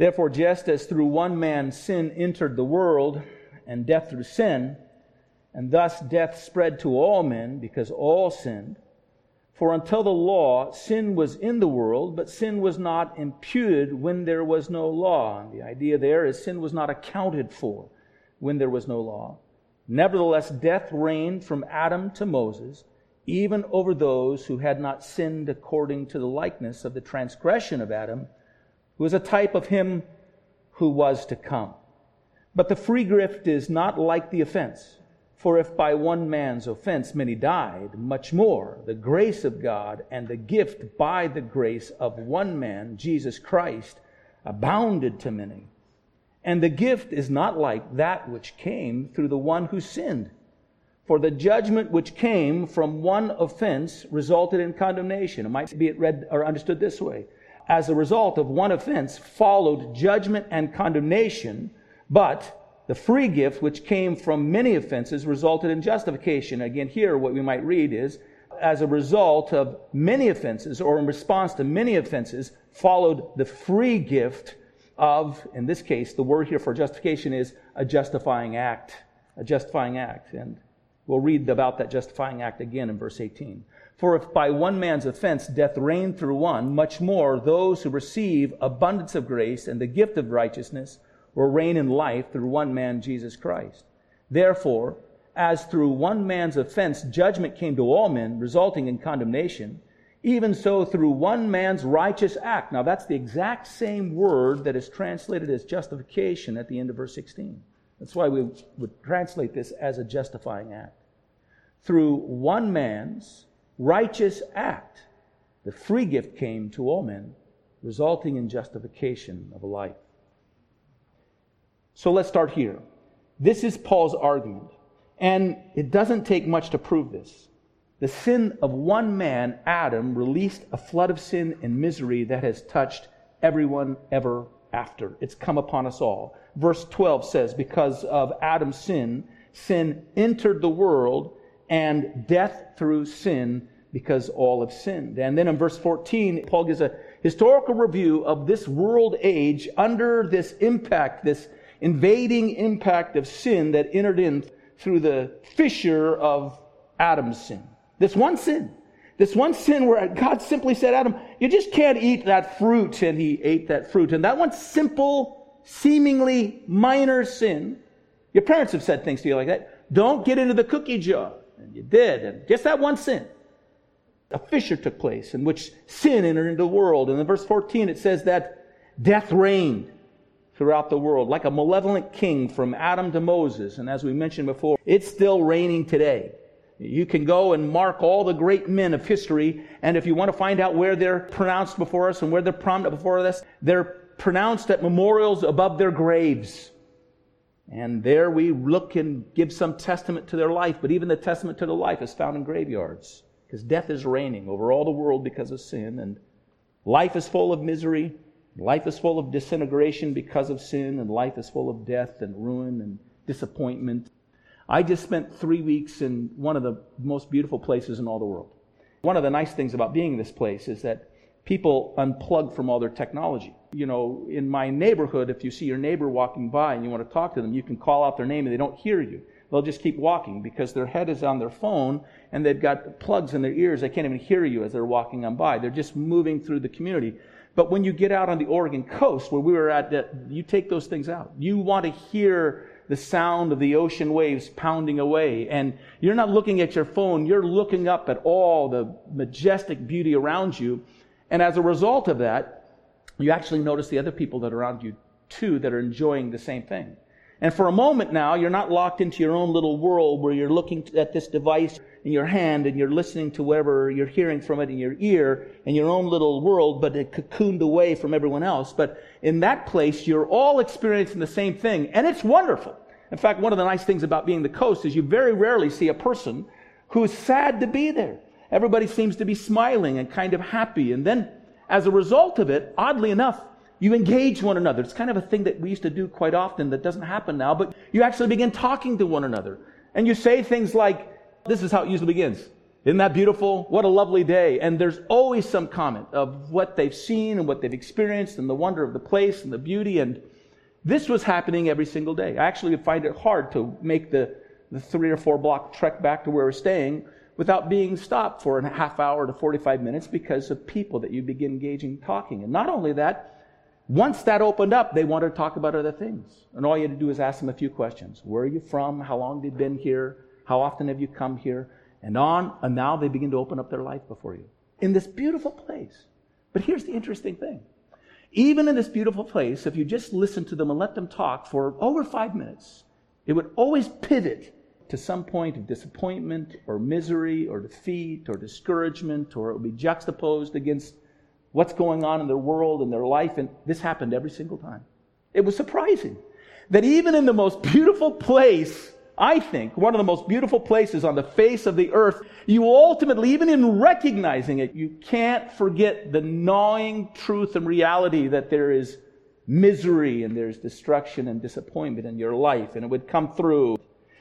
Therefore, just as through one man sin entered the world, and death through sin, and thus death spread to all men because all sinned. For until the law, sin was in the world, but sin was not imputed when there was no law. And the idea there is sin was not accounted for when there was no law. Nevertheless, death reigned from Adam to Moses, even over those who had not sinned according to the likeness of the transgression of Adam who is a type of him who was to come. But the free gift is not like the offense. For if by one man's offense many died, much more the grace of God and the gift by the grace of one man, Jesus Christ, abounded to many. And the gift is not like that which came through the one who sinned. For the judgment which came from one offense resulted in condemnation. It might be read or understood this way as a result of one offense followed judgment and condemnation, but the free gift which came from many offenses resulted in justification. Again, here what we might read is, as a result of many offenses, or in response to many offenses, followed the free gift of, in this case, the word here for justification is a justifying act. A justifying act. And we'll read about that justifying act again in verse 18. For if by one man's offense death reigned through one, much more those who receive abundance of grace and the gift of righteousness will reign in life through one man, Jesus Christ. Therefore, as through one man's offense judgment came to all men, resulting in condemnation, even so through one man's righteous act. Now that's the exact same word that is translated as justification at the end of verse 16. That's why we would translate this as a justifying act. Through one man's righteous act, the free gift came to all men, resulting in justification of a life. So let's start here. This is Paul's argument, and it doesn't take much to prove this. The sin of one man, Adam, released a flood of sin and misery that has touched everyone ever after. It's come upon us all. Verse 12 says, Because of Adam's sin, sin entered the world, and death through sin because all have sinned. And then in verse 14, Paul gives a historical review of this world age under this impact, this invading impact of sin that entered in through the fissure of Adam's sin. This one sin. This one sin where God simply said, Adam, you just can't eat that fruit. And he ate that fruit. And that one simple, seemingly minor sin, your parents have said things to you like that. Don't get into the cookie jar. And you did. And just that one sin a fissure took place in which sin entered into the world. And in verse 14 it says that death reigned throughout the world like a malevolent king from Adam to Moses. And as we mentioned before, it's still reigning today. You can go and mark all the great men of history, and if you want to find out where they're pronounced before us and where they're prominent before us, they're pronounced at memorials above their graves. And there we look and give some testament to their life, but even the testament to their life is found in graveyards because death is reigning over all the world because of sin, and life is full of misery. Life is full of disintegration because of sin, and life is full of death and ruin and disappointment. I just spent three weeks in one of the most beautiful places in all the world. One of the nice things about being in this place is that people unplug from all their technology. You know, in my neighborhood, if you see your neighbor walking by and you want to talk to them, you can call out their name and they don't hear you. They'll just keep walking because their head is on their phone and they've got plugs in their ears. They can't even hear you as they're walking on by. They're just moving through the community. But when you get out on the Oregon coast, where we were at, you take those things out. You want to hear the sound of the ocean waves pounding away. And you're not looking at your phone, you're looking up at all the majestic beauty around you. And as a result of that, you actually notice the other people that are around you too that are enjoying the same thing. And for a moment now, you're not locked into your own little world where you're looking at this device in your hand and you're listening to whatever you're hearing from it in your ear in your own little world, but it cocooned away from everyone else. But in that place, you're all experiencing the same thing, and it's wonderful. In fact, one of the nice things about being the coast is you very rarely see a person who's sad to be there. Everybody seems to be smiling and kind of happy. And then, as a result of it, oddly enough, you engage one another. It's kind of a thing that we used to do quite often that doesn't happen now, but you actually begin talking to one another. And you say things like, this is how it usually begins. Isn't that beautiful? What a lovely day. And there's always some comment of what they've seen and what they've experienced and the wonder of the place and the beauty. And this was happening every single day. I actually find it hard to make the, the three or four block trek back to where we're staying without being stopped for a half hour to 45 minutes because of people that you begin engaging talking. And not only that, once that opened up, they wanted to talk about other things. And all you had to do is ask them a few questions. Where are you from? How long have you been here? How often have you come here? and on, and now they begin to open up their life before you in this beautiful place. But here's the interesting thing. Even in this beautiful place, if you just listen to them and let them talk for over five minutes, it would always pivot to some point of disappointment or misery or defeat or discouragement, or it would be juxtaposed against what's going on in their world and their life. And this happened every single time. It was surprising that even in the most beautiful place I think, one of the most beautiful places on the face of the earth. You ultimately, even in recognizing it, you can't forget the gnawing truth and reality that there is misery and there's destruction and disappointment in your life, and it would come through.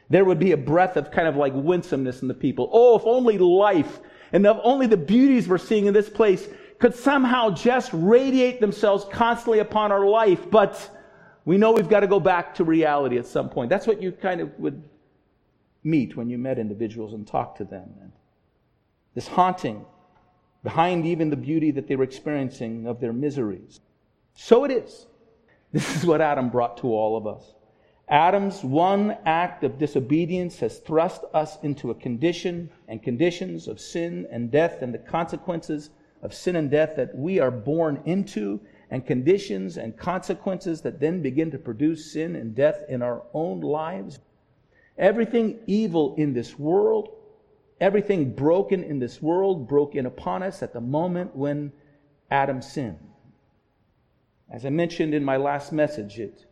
There would be a breath of kind of like winsomeness in the people. Oh, if only life and if only the beauties we're seeing in this place could somehow just radiate themselves constantly upon our life, but we know we've got to go back to reality at some point. That's what you kind of would meet when you met individuals and talked to them. And this haunting behind even the beauty that they were experiencing of their miseries. So it is. This is what Adam brought to all of us. Adam's one act of disobedience has thrust us into a condition and conditions of sin and death and the consequences of sin and death that we are born into and conditions and consequences that then begin to produce sin and death in our own lives. Everything evil in this world, everything broken in this world broke in upon us at the moment when Adam sinned. As I mentioned in my last message, it,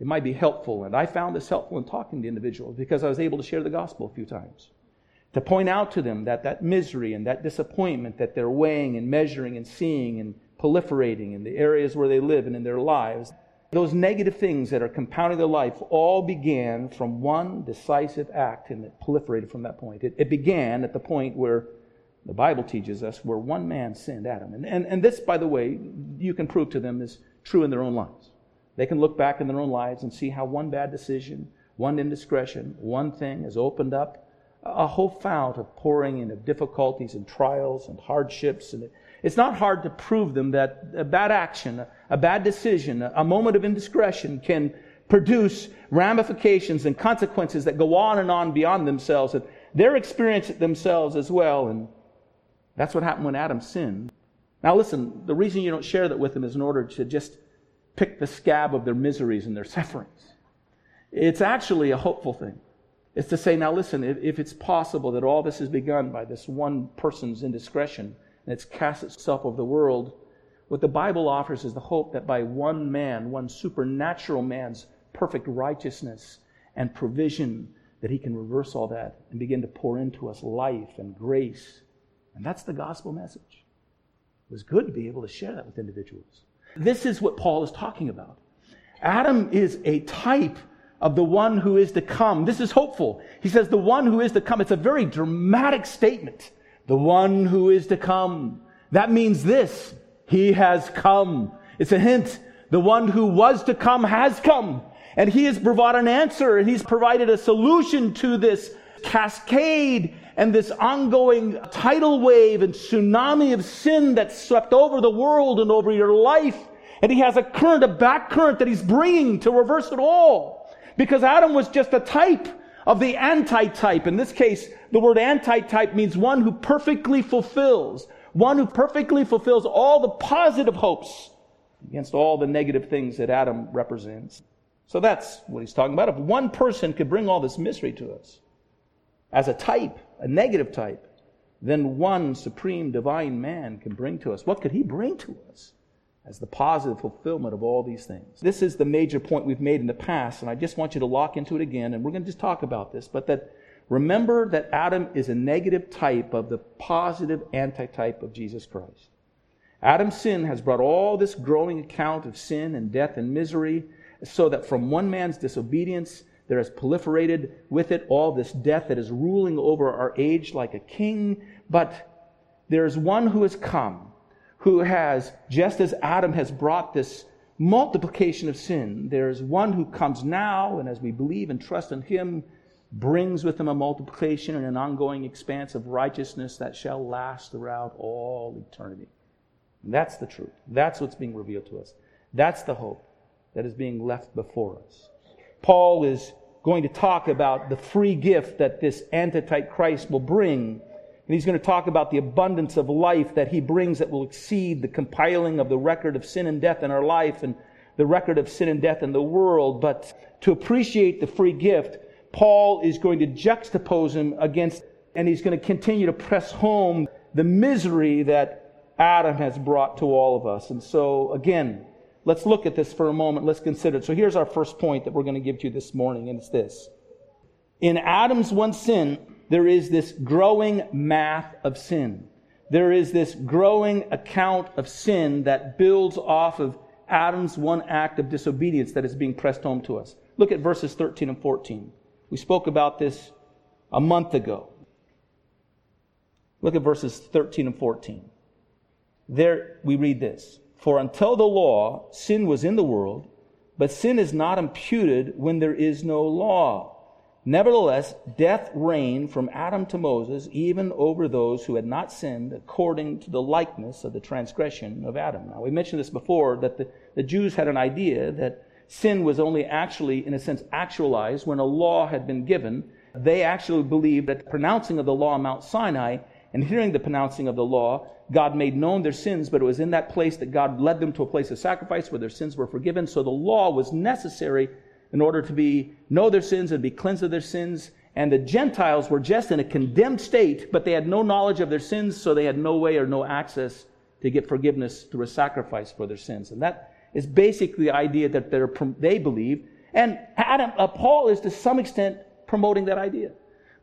it might be helpful, and I found this helpful in talking to individuals because I was able to share the gospel a few times. To point out to them that that misery and that disappointment that they're weighing and measuring and seeing and proliferating in the areas where they live and in their lives. Those negative things that are compounding their life all began from one decisive act and it proliferated from that point. It, it began at the point where the Bible teaches us where one man sinned, Adam. And, and, and this, by the way, you can prove to them is true in their own lives. They can look back in their own lives and see how one bad decision, one indiscretion, one thing has opened up a whole fount of pouring in of difficulties and trials and hardships. And it's not hard to prove them that a bad action, a bad decision, a moment of indiscretion can produce ramifications and consequences that go on and on beyond themselves. And they're experiencing themselves as well. And that's what happened when Adam sinned. Now, listen, the reason you don't share that with them is in order to just pick the scab of their miseries and their sufferings. It's actually a hopeful thing. It's to say, now listen, if, if it's possible that all this is begun by this one person's indiscretion, and it's cast itself over the world. What the Bible offers is the hope that by one man, one supernatural man's perfect righteousness and provision, that he can reverse all that and begin to pour into us life and grace. And that's the gospel message. It was good to be able to share that with individuals. This is what Paul is talking about. Adam is a type of the one who is to come. This is hopeful. He says, the one who is to come. It's a very dramatic statement the one who is to come. That means this. He has come. It's a hint. The one who was to come has come. And he has provided an answer and he's provided a solution to this cascade and this ongoing tidal wave and tsunami of sin that swept over the world and over your life. And he has a current, a back current that he's bringing to reverse it all. Because Adam was just a type of the antitype. In this case, the word antitype means one who perfectly fulfills, one who perfectly fulfills all the positive hopes against all the negative things that Adam represents. So that's what he's talking about. If one person could bring all this mystery to us as a type, a negative type, then one supreme divine man can bring to us. What could he bring to us? as the positive fulfillment of all these things. This is the major point we've made in the past, and I just want you to lock into it again, and we're going to just talk about this, but that remember that Adam is a negative type of the positive antitype of Jesus Christ. Adam's sin has brought all this growing account of sin and death and misery, so that from one man's disobedience, there has proliferated with it all this death that is ruling over our age like a king. But there's one who has come, who has, just as Adam has brought this multiplication of sin, there's one who comes now, and as we believe and trust in him, brings with him a multiplication and an ongoing expanse of righteousness that shall last throughout all eternity. And that's the truth. That's what's being revealed to us. That's the hope that is being left before us. Paul is going to talk about the free gift that this antitype Christ will bring. And he's going to talk about the abundance of life that he brings that will exceed the compiling of the record of sin and death in our life and the record of sin and death in the world. But to appreciate the free gift, Paul is going to juxtapose him against, and he's going to continue to press home the misery that Adam has brought to all of us. And so, again, let's look at this for a moment. Let's consider it. So here's our first point that we're going to give to you this morning, and it's this. In Adam's one sin, there is this growing math of sin. There is this growing account of sin that builds off of Adam's one act of disobedience that is being pressed home to us. Look at verses 13 and 14. We spoke about this a month ago. Look at verses 13 and 14. There we read this For until the law, sin was in the world, but sin is not imputed when there is no law. Nevertheless, death reigned from Adam to Moses, even over those who had not sinned, according to the likeness of the transgression of Adam. Now, we mentioned this before that the, the Jews had an idea that sin was only actually, in a sense, actualized when a law had been given. They actually believed that the pronouncing of the law on Mount Sinai and hearing the pronouncing of the law, God made known their sins, but it was in that place that God led them to a place of sacrifice where their sins were forgiven. So the law was necessary in order to be know their sins and be cleansed of their sins. And the Gentiles were just in a condemned state, but they had no knowledge of their sins, so they had no way or no access to get forgiveness through a sacrifice for their sins. And that is basically the idea that they believe. And Adam, uh, Paul is to some extent promoting that idea.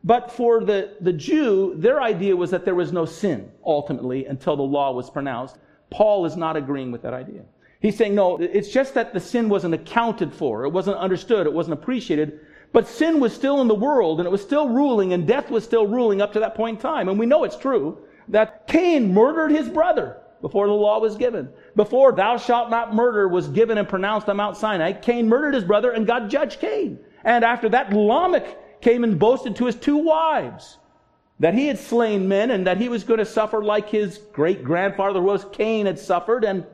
But for the, the Jew, their idea was that there was no sin ultimately until the law was pronounced. Paul is not agreeing with that idea. He's saying, no, it's just that the sin wasn't accounted for. It wasn't understood. It wasn't appreciated. But sin was still in the world and it was still ruling and death was still ruling up to that point in time. And we know it's true that Cain murdered his brother before the law was given. Before thou shalt not murder was given and pronounced on Mount Sinai, Cain murdered his brother and God judged Cain. And after that, Lamech came and boasted to his two wives that he had slain men and that he was going to suffer like his great grandfather was Cain had suffered and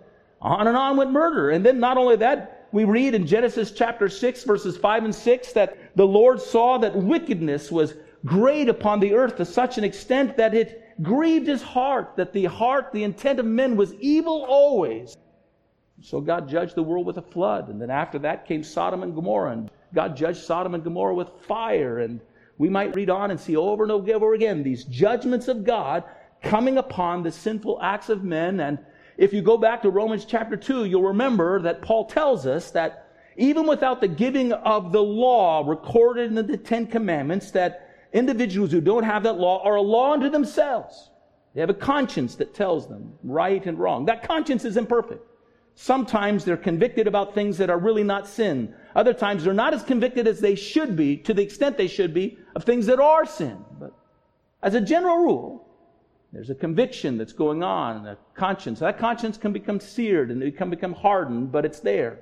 on and on with murder. And then not only that, we read in Genesis chapter 6 verses 5 and 6 that the Lord saw that wickedness was great upon the earth to such an extent that it grieved his heart that the heart, the intent of men was evil always. So God judged the world with a flood. And then after that came Sodom and Gomorrah. And God judged Sodom and Gomorrah with fire. And we might read on and see over and over again these judgments of God coming upon the sinful acts of men. And if you go back to Romans chapter 2, you'll remember that Paul tells us that even without the giving of the law recorded in the Ten Commandments, that individuals who don't have that law are a law unto themselves. They have a conscience that tells them right and wrong. That conscience is imperfect. Sometimes they're convicted about things that are really not sin. Other times they're not as convicted as they should be, to the extent they should be, of things that are sin. But as a general rule, there's a conviction that's going on, a conscience. That conscience can become seared and it can become hardened, but it's there.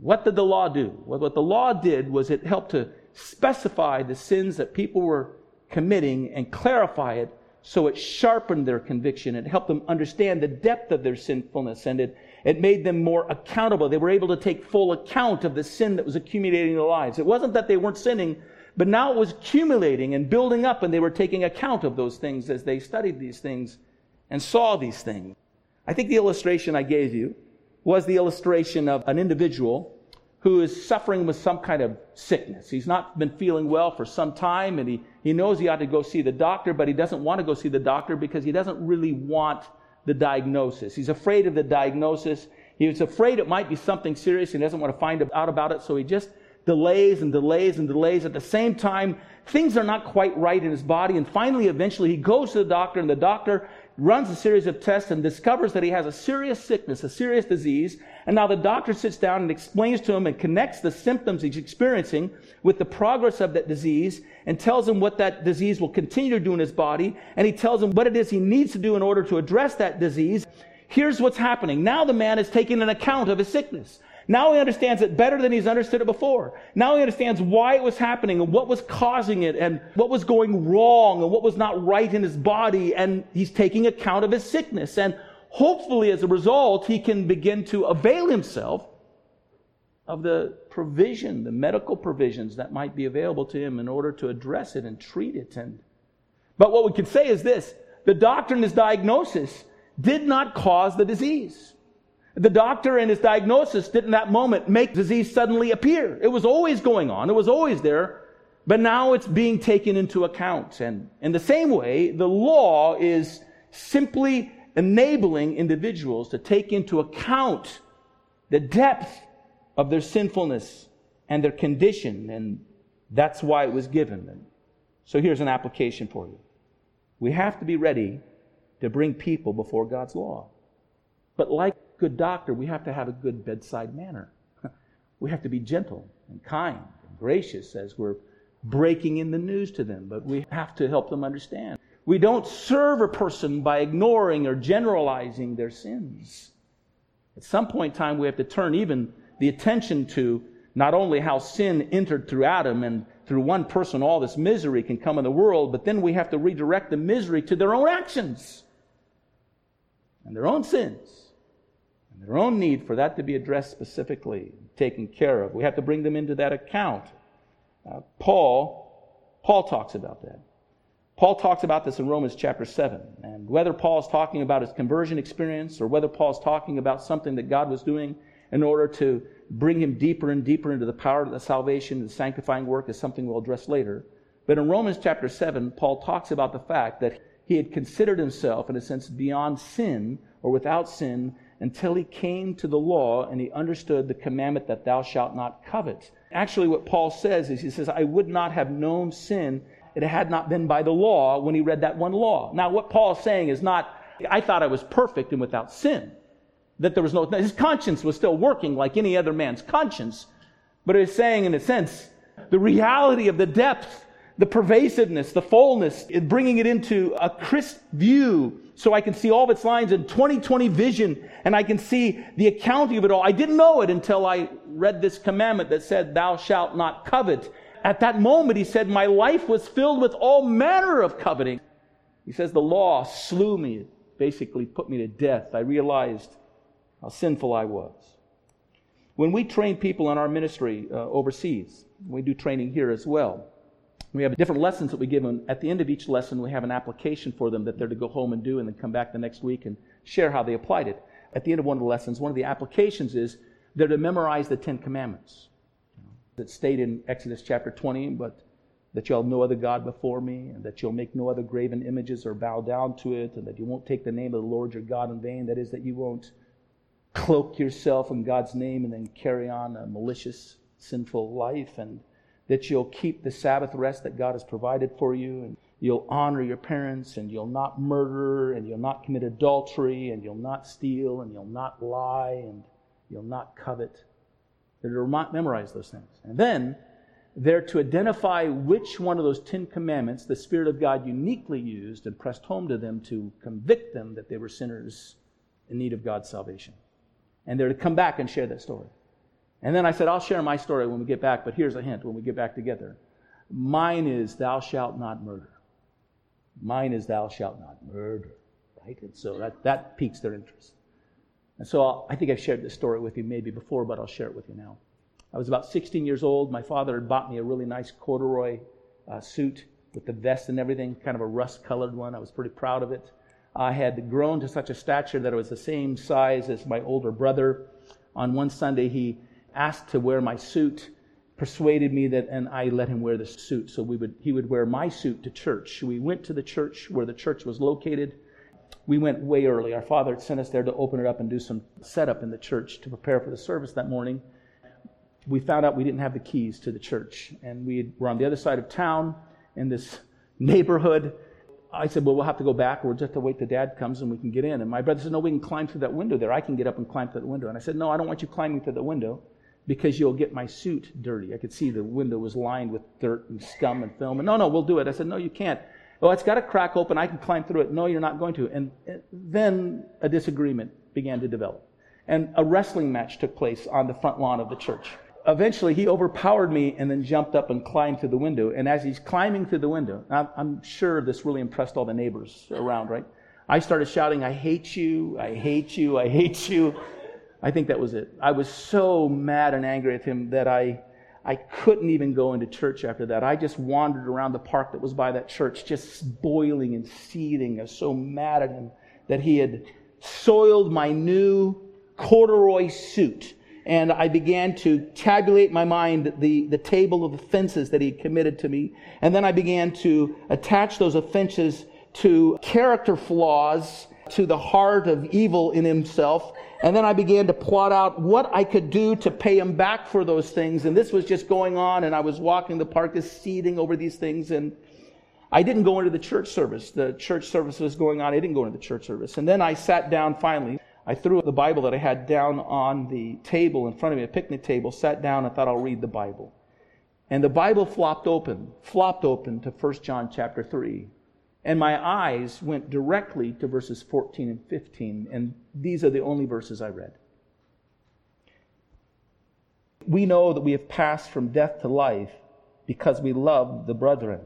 What did the law do? Well, what the law did was it helped to specify the sins that people were committing and clarify it so it sharpened their conviction. It helped them understand the depth of their sinfulness and it, it made them more accountable. They were able to take full account of the sin that was accumulating in their lives. It wasn't that they weren't sinning, but now it was accumulating and building up and they were taking account of those things as they studied these things and saw these things. I think the illustration I gave you was the illustration of an individual who is suffering with some kind of sickness. He's not been feeling well for some time and he, he knows he ought to go see the doctor, but he doesn't want to go see the doctor because he doesn't really want the diagnosis. He's afraid of the diagnosis. He's afraid it might be something serious. He doesn't want to find out about it, so he just delays and delays and delays. At the same time, things are not quite right in his body, and finally, eventually, he goes to the doctor, and the doctor runs a series of tests and discovers that he has a serious sickness, a serious disease. And now the doctor sits down and explains to him and connects the symptoms he's experiencing with the progress of that disease and tells him what that disease will continue to do in his body. And he tells him what it is he needs to do in order to address that disease. Here's what's happening. Now the man is taking an account of his sickness. Now he understands it better than he's understood it before. Now he understands why it was happening and what was causing it and what was going wrong and what was not right in his body. And he's taking account of his sickness. And hopefully, as a result, he can begin to avail himself of the provision, the medical provisions that might be available to him in order to address it and treat it. And, but what we can say is this the doctor and his diagnosis did not cause the disease. The doctor and his diagnosis didn't that moment make disease suddenly appear. It was always going on. It was always there. But now it's being taken into account. And in the same way, the law is simply enabling individuals to take into account the depth of their sinfulness and their condition. And that's why it was given. So here's an application for you. We have to be ready to bring people before God's law. But like a good doctor, we have to have a good bedside manner. We have to be gentle and kind and gracious as we're breaking in the news to them, but we have to help them understand. We don't serve a person by ignoring or generalizing their sins. At some point in time, we have to turn even the attention to not only how sin entered through Adam and through one person all this misery can come in the world, but then we have to redirect the misery to their own actions and their own sins and their own need for that to be addressed specifically, taken care of. We have to bring them into that account. Uh, Paul, Paul talks about that. Paul talks about this in Romans chapter 7. And whether Paul is talking about his conversion experience or whether Paul is talking about something that God was doing in order to bring him deeper and deeper into the power of the salvation and sanctifying work is something we'll address later. But in Romans chapter 7, Paul talks about the fact that he had considered himself, in a sense, beyond sin or without sin until he came to the law and he understood the commandment that thou shalt not covet. Actually, what Paul says is he says, I would not have known sin it had not been by the law when he read that one law. Now, what Paul's saying is not, I thought I was perfect and without sin. That there was no, his conscience was still working like any other man's conscience. But he's saying, in a sense, the reality of the depth, the pervasiveness, the fullness, bringing it into a crisp view so I can see all of its lines in 2020 vision and I can see the accounting of it all. I didn't know it until I read this commandment that said, Thou shalt not covet. At that moment, he said, My life was filled with all manner of coveting. He says, The law slew me, basically put me to death. I realized how sinful I was. When we train people in our ministry uh, overseas, we do training here as well. We have different lessons that we give them. At the end of each lesson, we have an application for them that they're to go home and do and then come back the next week and share how they applied it. At the end of one of the lessons, one of the applications is they're to memorize the Ten Commandments. That state in Exodus chapter 20, but that you'll have no other God before me, and that you'll make no other graven images or bow down to it, and that you won't take the name of the Lord your God in vain. That is, that you won't cloak yourself in God's name and then carry on a malicious, sinful life. And that you'll keep the Sabbath rest that God has provided for you, and you'll honor your parents, and you'll not murder, and you'll not commit adultery, and you'll not steal, and you'll not lie, and you'll not covet. They're to memorize those things. And then they're to identify which one of those Ten Commandments the Spirit of God uniquely used and pressed home to them to convict them that they were sinners in need of God's salvation. And they're to come back and share that story. And then I said, I'll share my story when we get back, but here's a hint when we get back together. Mine is, Thou shalt not murder. Mine is, Thou shalt not murder. Right? And so that, that piques their interest. And so I'll, i think I've shared this story with you maybe before, but I'll share it with you now. I was about 16 years old. My father had bought me a really nice corduroy uh, suit with the vest and everything, kind of a rust colored one. I was pretty proud of it. I had grown to such a stature that I was the same size as my older brother. On one Sunday, he asked to wear my suit, persuaded me that, and I let him wear the suit. So we would, he would wear my suit to church. We went to the church where the church was located. We went way early. Our father had sent us there to open it up and do some setup in the church to prepare for the service that morning. We found out we didn't have the keys to the church, and we were on the other side of town in this neighborhood. I said, Well, we'll have to go back. We'll just have to wait till dad comes and we can get in. And my brother said, No, we can climb through that window there. I can get up and climb through that window. And I said, No, I don't want you climbing through the window because you'll get my suit dirty. I could see the window was lined with dirt and scum and film. And no, no, we'll do it. I said, No, you can't. Oh, it's got a crack open. I can climb through it. No, you're not going to. And then a disagreement began to develop. And a wrestling match took place on the front lawn of the church eventually he overpowered me and then jumped up and climbed through the window. And as he's climbing through the window, I'm sure this really impressed all the neighbors around, right? I started shouting, I hate you, I hate you, I hate you. I think that was it. I was so mad and angry at him that I, I couldn't even go into church after that. I just wandered around the park that was by that church, just boiling and seething. I was so mad at him that he had soiled my new corduroy suit and I began to tabulate my mind the, the table of offenses that he had committed to me. And then I began to attach those offenses to character flaws, to the heart of evil in himself. And then I began to plot out what I could do to pay him back for those things. And this was just going on, and I was walking the park, just seething over these things. And I didn't go into the church service. The church service was going on. I didn't go into the church service. And then I sat down finally. I threw the Bible that I had down on the table in front of me, a picnic table, sat down and thought I'll read the Bible. And the Bible flopped open, flopped open to 1 John chapter 3. And my eyes went directly to verses 14 and 15, and these are the only verses I read. We know that we have passed from death to life because we love the brethren.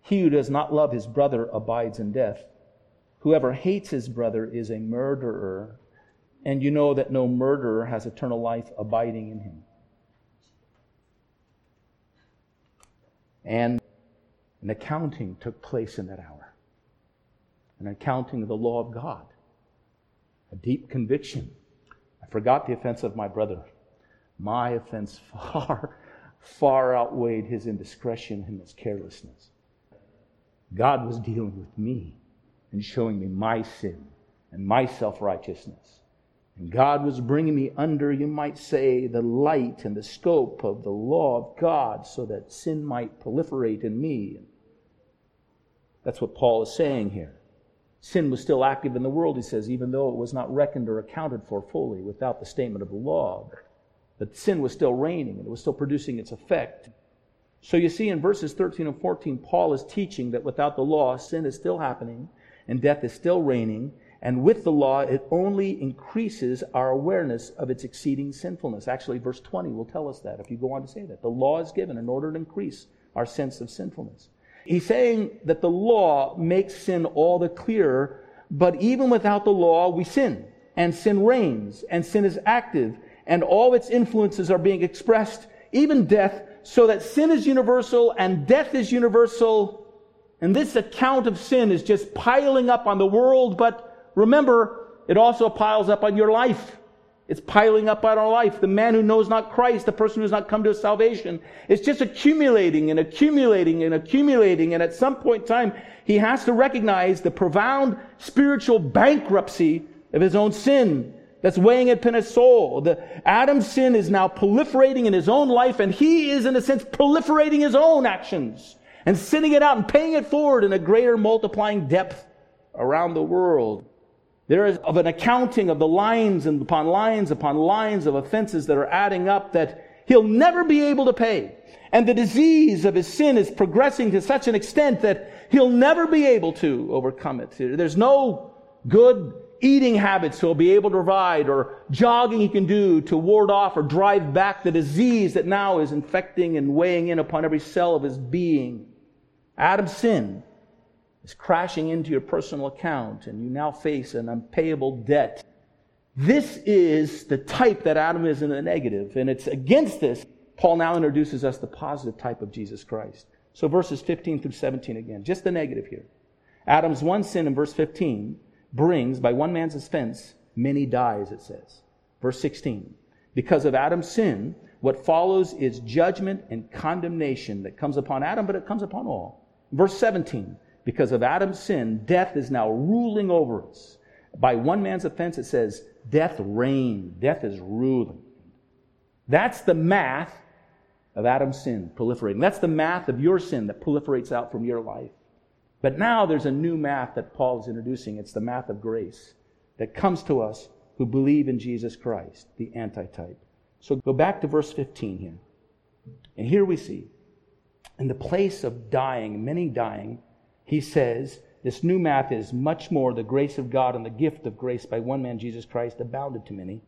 He who does not love his brother abides in death. Whoever hates his brother is a murderer, and you know that no murderer has eternal life abiding in him. And an accounting took place in that hour an accounting of the law of God, a deep conviction. I forgot the offense of my brother. My offense far, far outweighed his indiscretion and his carelessness. God was dealing with me and showing me my sin and my self righteousness. And God was bringing me under, you might say, the light and the scope of the law of God so that sin might proliferate in me. That's what Paul is saying here. Sin was still active in the world, he says, even though it was not reckoned or accounted for fully without the statement of the law. But sin was still reigning and it was still producing its effect. So you see in verses 13 and 14, Paul is teaching that without the law, sin is still happening and death is still reigning and with the law, it only increases our awareness of its exceeding sinfulness. Actually, verse 20 will tell us that if you go on to say that. The law is given in order to increase our sense of sinfulness. He's saying that the law makes sin all the clearer, but even without the law, we sin. And sin reigns, and sin is active, and all its influences are being expressed, even death, so that sin is universal and death is universal. And this account of sin is just piling up on the world, but remember, it also piles up on your life. It's piling up on our life. The man who knows not Christ, the person who's not come to salvation, it's just accumulating and accumulating and accumulating. And at some point in time, he has to recognize the profound spiritual bankruptcy of his own sin that's weighing upon his soul. The Adam's sin is now proliferating in his own life, and he is, in a sense, proliferating his own actions and sending it out and paying it forward in a greater multiplying depth around the world. There is of an accounting of the lines and upon lines upon lines of offenses that are adding up that he'll never be able to pay. And the disease of his sin is progressing to such an extent that he'll never be able to overcome it. There's no good eating habits he'll be able to provide or jogging he can do to ward off or drive back the disease that now is infecting and weighing in upon every cell of his being. Adam's sin is crashing into your personal account and you now face an unpayable debt. This is the type that Adam is in the negative, and it's against this. Paul now introduces us the positive type of Jesus Christ. So verses 15 through 17 again, just the negative here. Adam's one sin in verse 15 brings, by one man's offense, many dies, it says. Verse 16. Because of Adam's sin, what follows is judgment and condemnation that comes upon Adam, but it comes upon all. Verse 17 because of Adam's sin, death is now ruling over us. By one man's offense, it says, death reigned. Death is ruling. That's the math of Adam's sin proliferating. That's the math of your sin that proliferates out from your life. But now there's a new math that Paul is introducing. It's the math of grace that comes to us who believe in Jesus Christ, the antitype. So go back to verse 15 here. And here we see, in the place of dying, many dying, he says, this new math is much more the grace of God and the gift of grace by one man, Jesus Christ, abounded to many.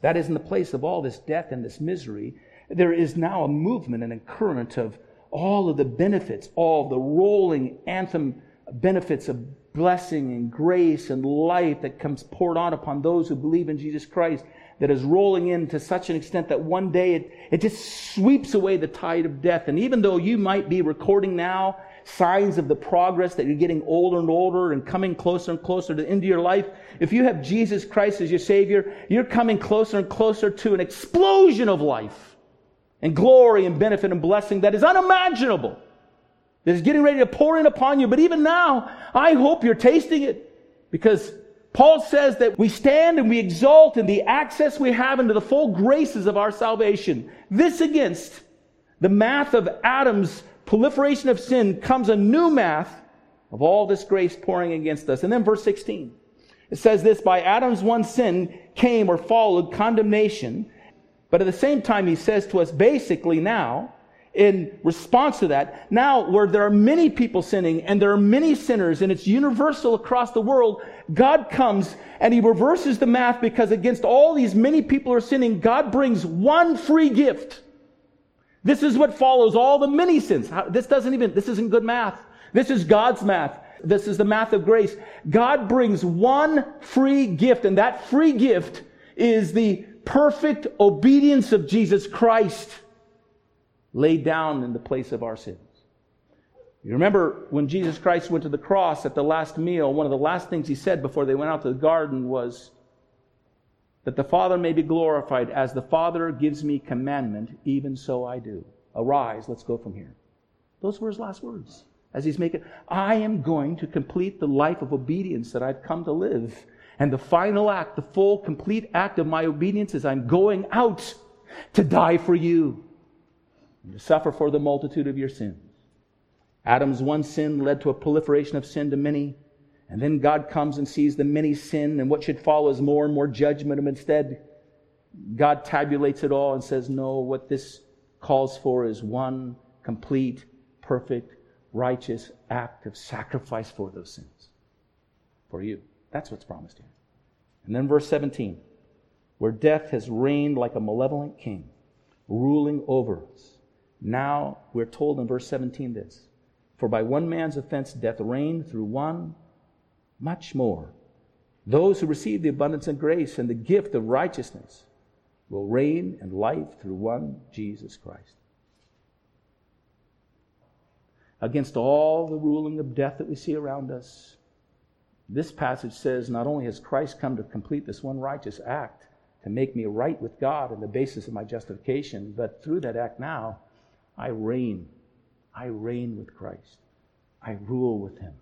That is in the place of all this death and this misery. There is now a movement and a current of all of the benefits, all the rolling anthem benefits of blessing and grace and life that comes poured out upon those who believe in Jesus Christ that is rolling in to such an extent that one day it, it just sweeps away the tide of death. And even though you might be recording now signs of the progress that you're getting older and older and coming closer and closer to the end of your life, if you have Jesus Christ as your Savior, you're coming closer and closer to an explosion of life and glory and benefit and blessing that is unimaginable, that is getting ready to pour in upon you. But even now, I hope you're tasting it because Paul says that we stand and we exalt in the access we have into the full graces of our salvation. This against the math of Adam's proliferation of sin comes a new math of all this grace pouring against us. And then verse 16. It says this, by Adam's one sin came or followed condemnation. But at the same time, he says to us basically now, in response to that, now where there are many people sinning and there are many sinners and it's universal across the world, God comes and he reverses the math because against all these many people are sinning, God brings one free gift. This is what follows all the many sins. This doesn't even, this isn't good math. This is God's math. This is the math of grace. God brings one free gift and that free gift is the perfect obedience of Jesus Christ laid down in the place of our sins. You remember when Jesus Christ went to the cross at the last meal, one of the last things he said before they went out to the garden was that the Father may be glorified. As the Father gives me commandment, even so I do. Arise, let's go from here. Those were his last words. As he's making, I am going to complete the life of obedience that I've come to live. And the final act, the full, complete act of my obedience is I'm going out to die for you and to suffer for the multitude of your sins. Adam's one sin led to a proliferation of sin to many. And then God comes and sees the many sin, and what should follow is more and more judgment. And instead, God tabulates it all and says, No, what this calls for is one complete, perfect, righteous act of sacrifice for those sins. For you. That's what's promised here. And then verse 17, where death has reigned like a malevolent king, ruling over us. Now we're told in verse 17 this For by one man's offense death reigned through one, much more. Those who receive the abundance of grace and the gift of righteousness will reign in life through one Jesus Christ. Against all the ruling of death that we see around us, this passage says not only has Christ come to complete this one righteous act to make me right with God and the basis of my justification, but through that act now, I reign. I reign with Christ. I rule with him.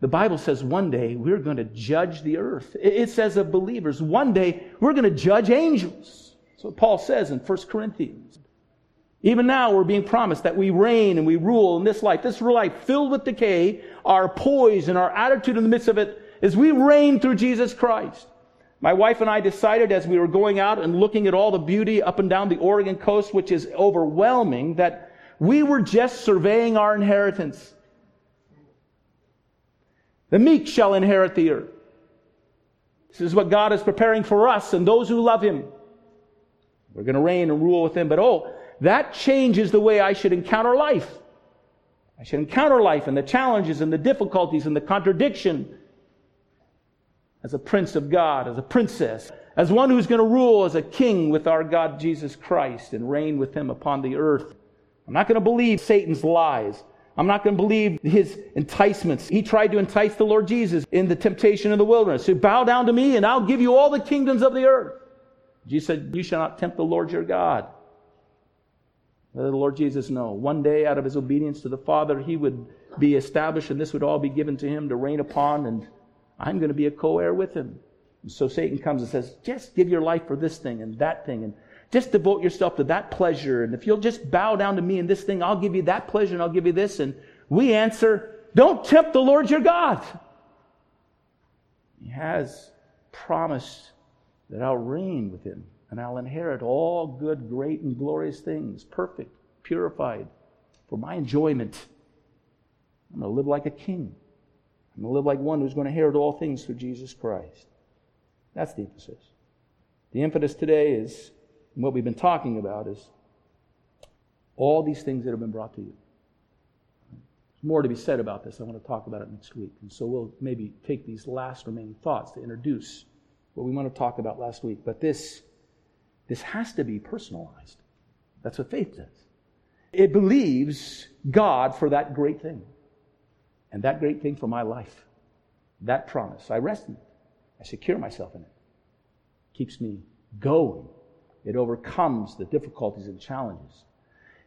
The Bible says one day we're going to judge the earth. It says of believers, one day we're going to judge angels. That's what Paul says in 1 Corinthians. Even now, we're being promised that we reign and we rule in this life. This life filled with decay, our poise and our attitude in the midst of it is we reign through Jesus Christ. My wife and I decided as we were going out and looking at all the beauty up and down the Oregon coast, which is overwhelming, that we were just surveying our inheritance. The meek shall inherit the earth. This is what God is preparing for us and those who love Him. We're going to reign and rule with Him, but oh, that changes the way I should encounter life. I should encounter life and the challenges and the difficulties and the contradiction as a prince of God, as a princess, as one who's going to rule as a king with our God Jesus Christ and reign with him upon the earth. I'm not going to believe Satan's lies. I'm not going to believe his enticements. He tried to entice the Lord Jesus in the temptation in the wilderness. So bow down to me and I'll give you all the kingdoms of the earth. Jesus said, You shall not tempt the Lord your God. Let the Lord Jesus know. One day, out of his obedience to the Father, he would be established and this would all be given to him to reign upon, and I'm going to be a co heir with him. So Satan comes and says, Just give your life for this thing and that thing, and just devote yourself to that pleasure. And if you'll just bow down to me in this thing, I'll give you that pleasure and I'll give you this. And we answer, Don't tempt the Lord your God. He has promised that I'll reign with him and I'll inherit all good, great, and glorious things, perfect, purified, for my enjoyment. I'm going to live like a king. I'm going to live like one who's going to inherit all things through Jesus Christ. That's the emphasis. The emphasis today is, what we've been talking about is all these things that have been brought to you. There's more to be said about this. I want to talk about it next week. And so we'll maybe take these last remaining thoughts to introduce what we want to talk about last week. But this, this has to be personalized. That's what faith does. It believes God for that great thing. And that great thing for my life. That promise. I rest in it. I secure myself in it. Keeps me going. It overcomes the difficulties and challenges.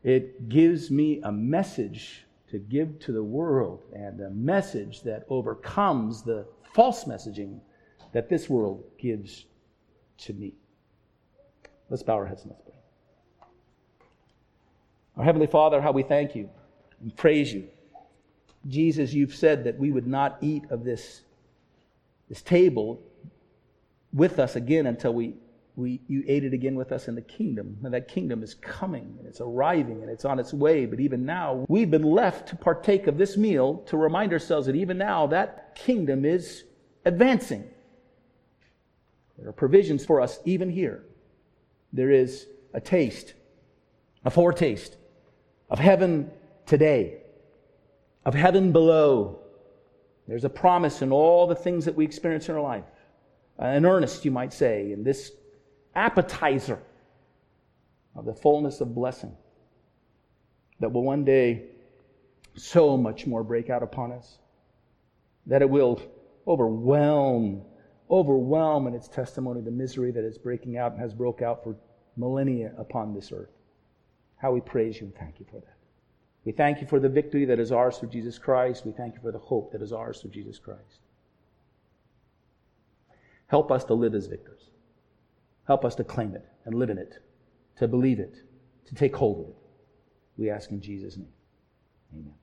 It gives me a message to give to the world and a message that overcomes the false messaging that this world gives to me. Let's bow our heads and let's pray. Our Heavenly Father, how we thank you and praise you. Jesus, you've said that we would not eat of this, this table with us again until we we, you ate it again with us in the kingdom. And that kingdom is coming and it's arriving and it's on its way. But even now, we've been left to partake of this meal to remind ourselves that even now, that kingdom is advancing. There are provisions for us even here. There is a taste, a foretaste of heaven today, of heaven below. There's a promise in all the things that we experience in our life. Uh, An earnest, you might say, in this appetizer of the fullness of blessing that will one day so much more break out upon us that it will overwhelm overwhelm in its testimony the misery that is breaking out and has broke out for millennia upon this earth. How we praise you and thank you for that. We thank you for the victory that is ours through jesus christ. We thank you for the hope that is ours through jesus christ. Help us to live as victors Help us to claim it and live in it, to believe it, to take hold of it. We ask in Jesus' name. Amen.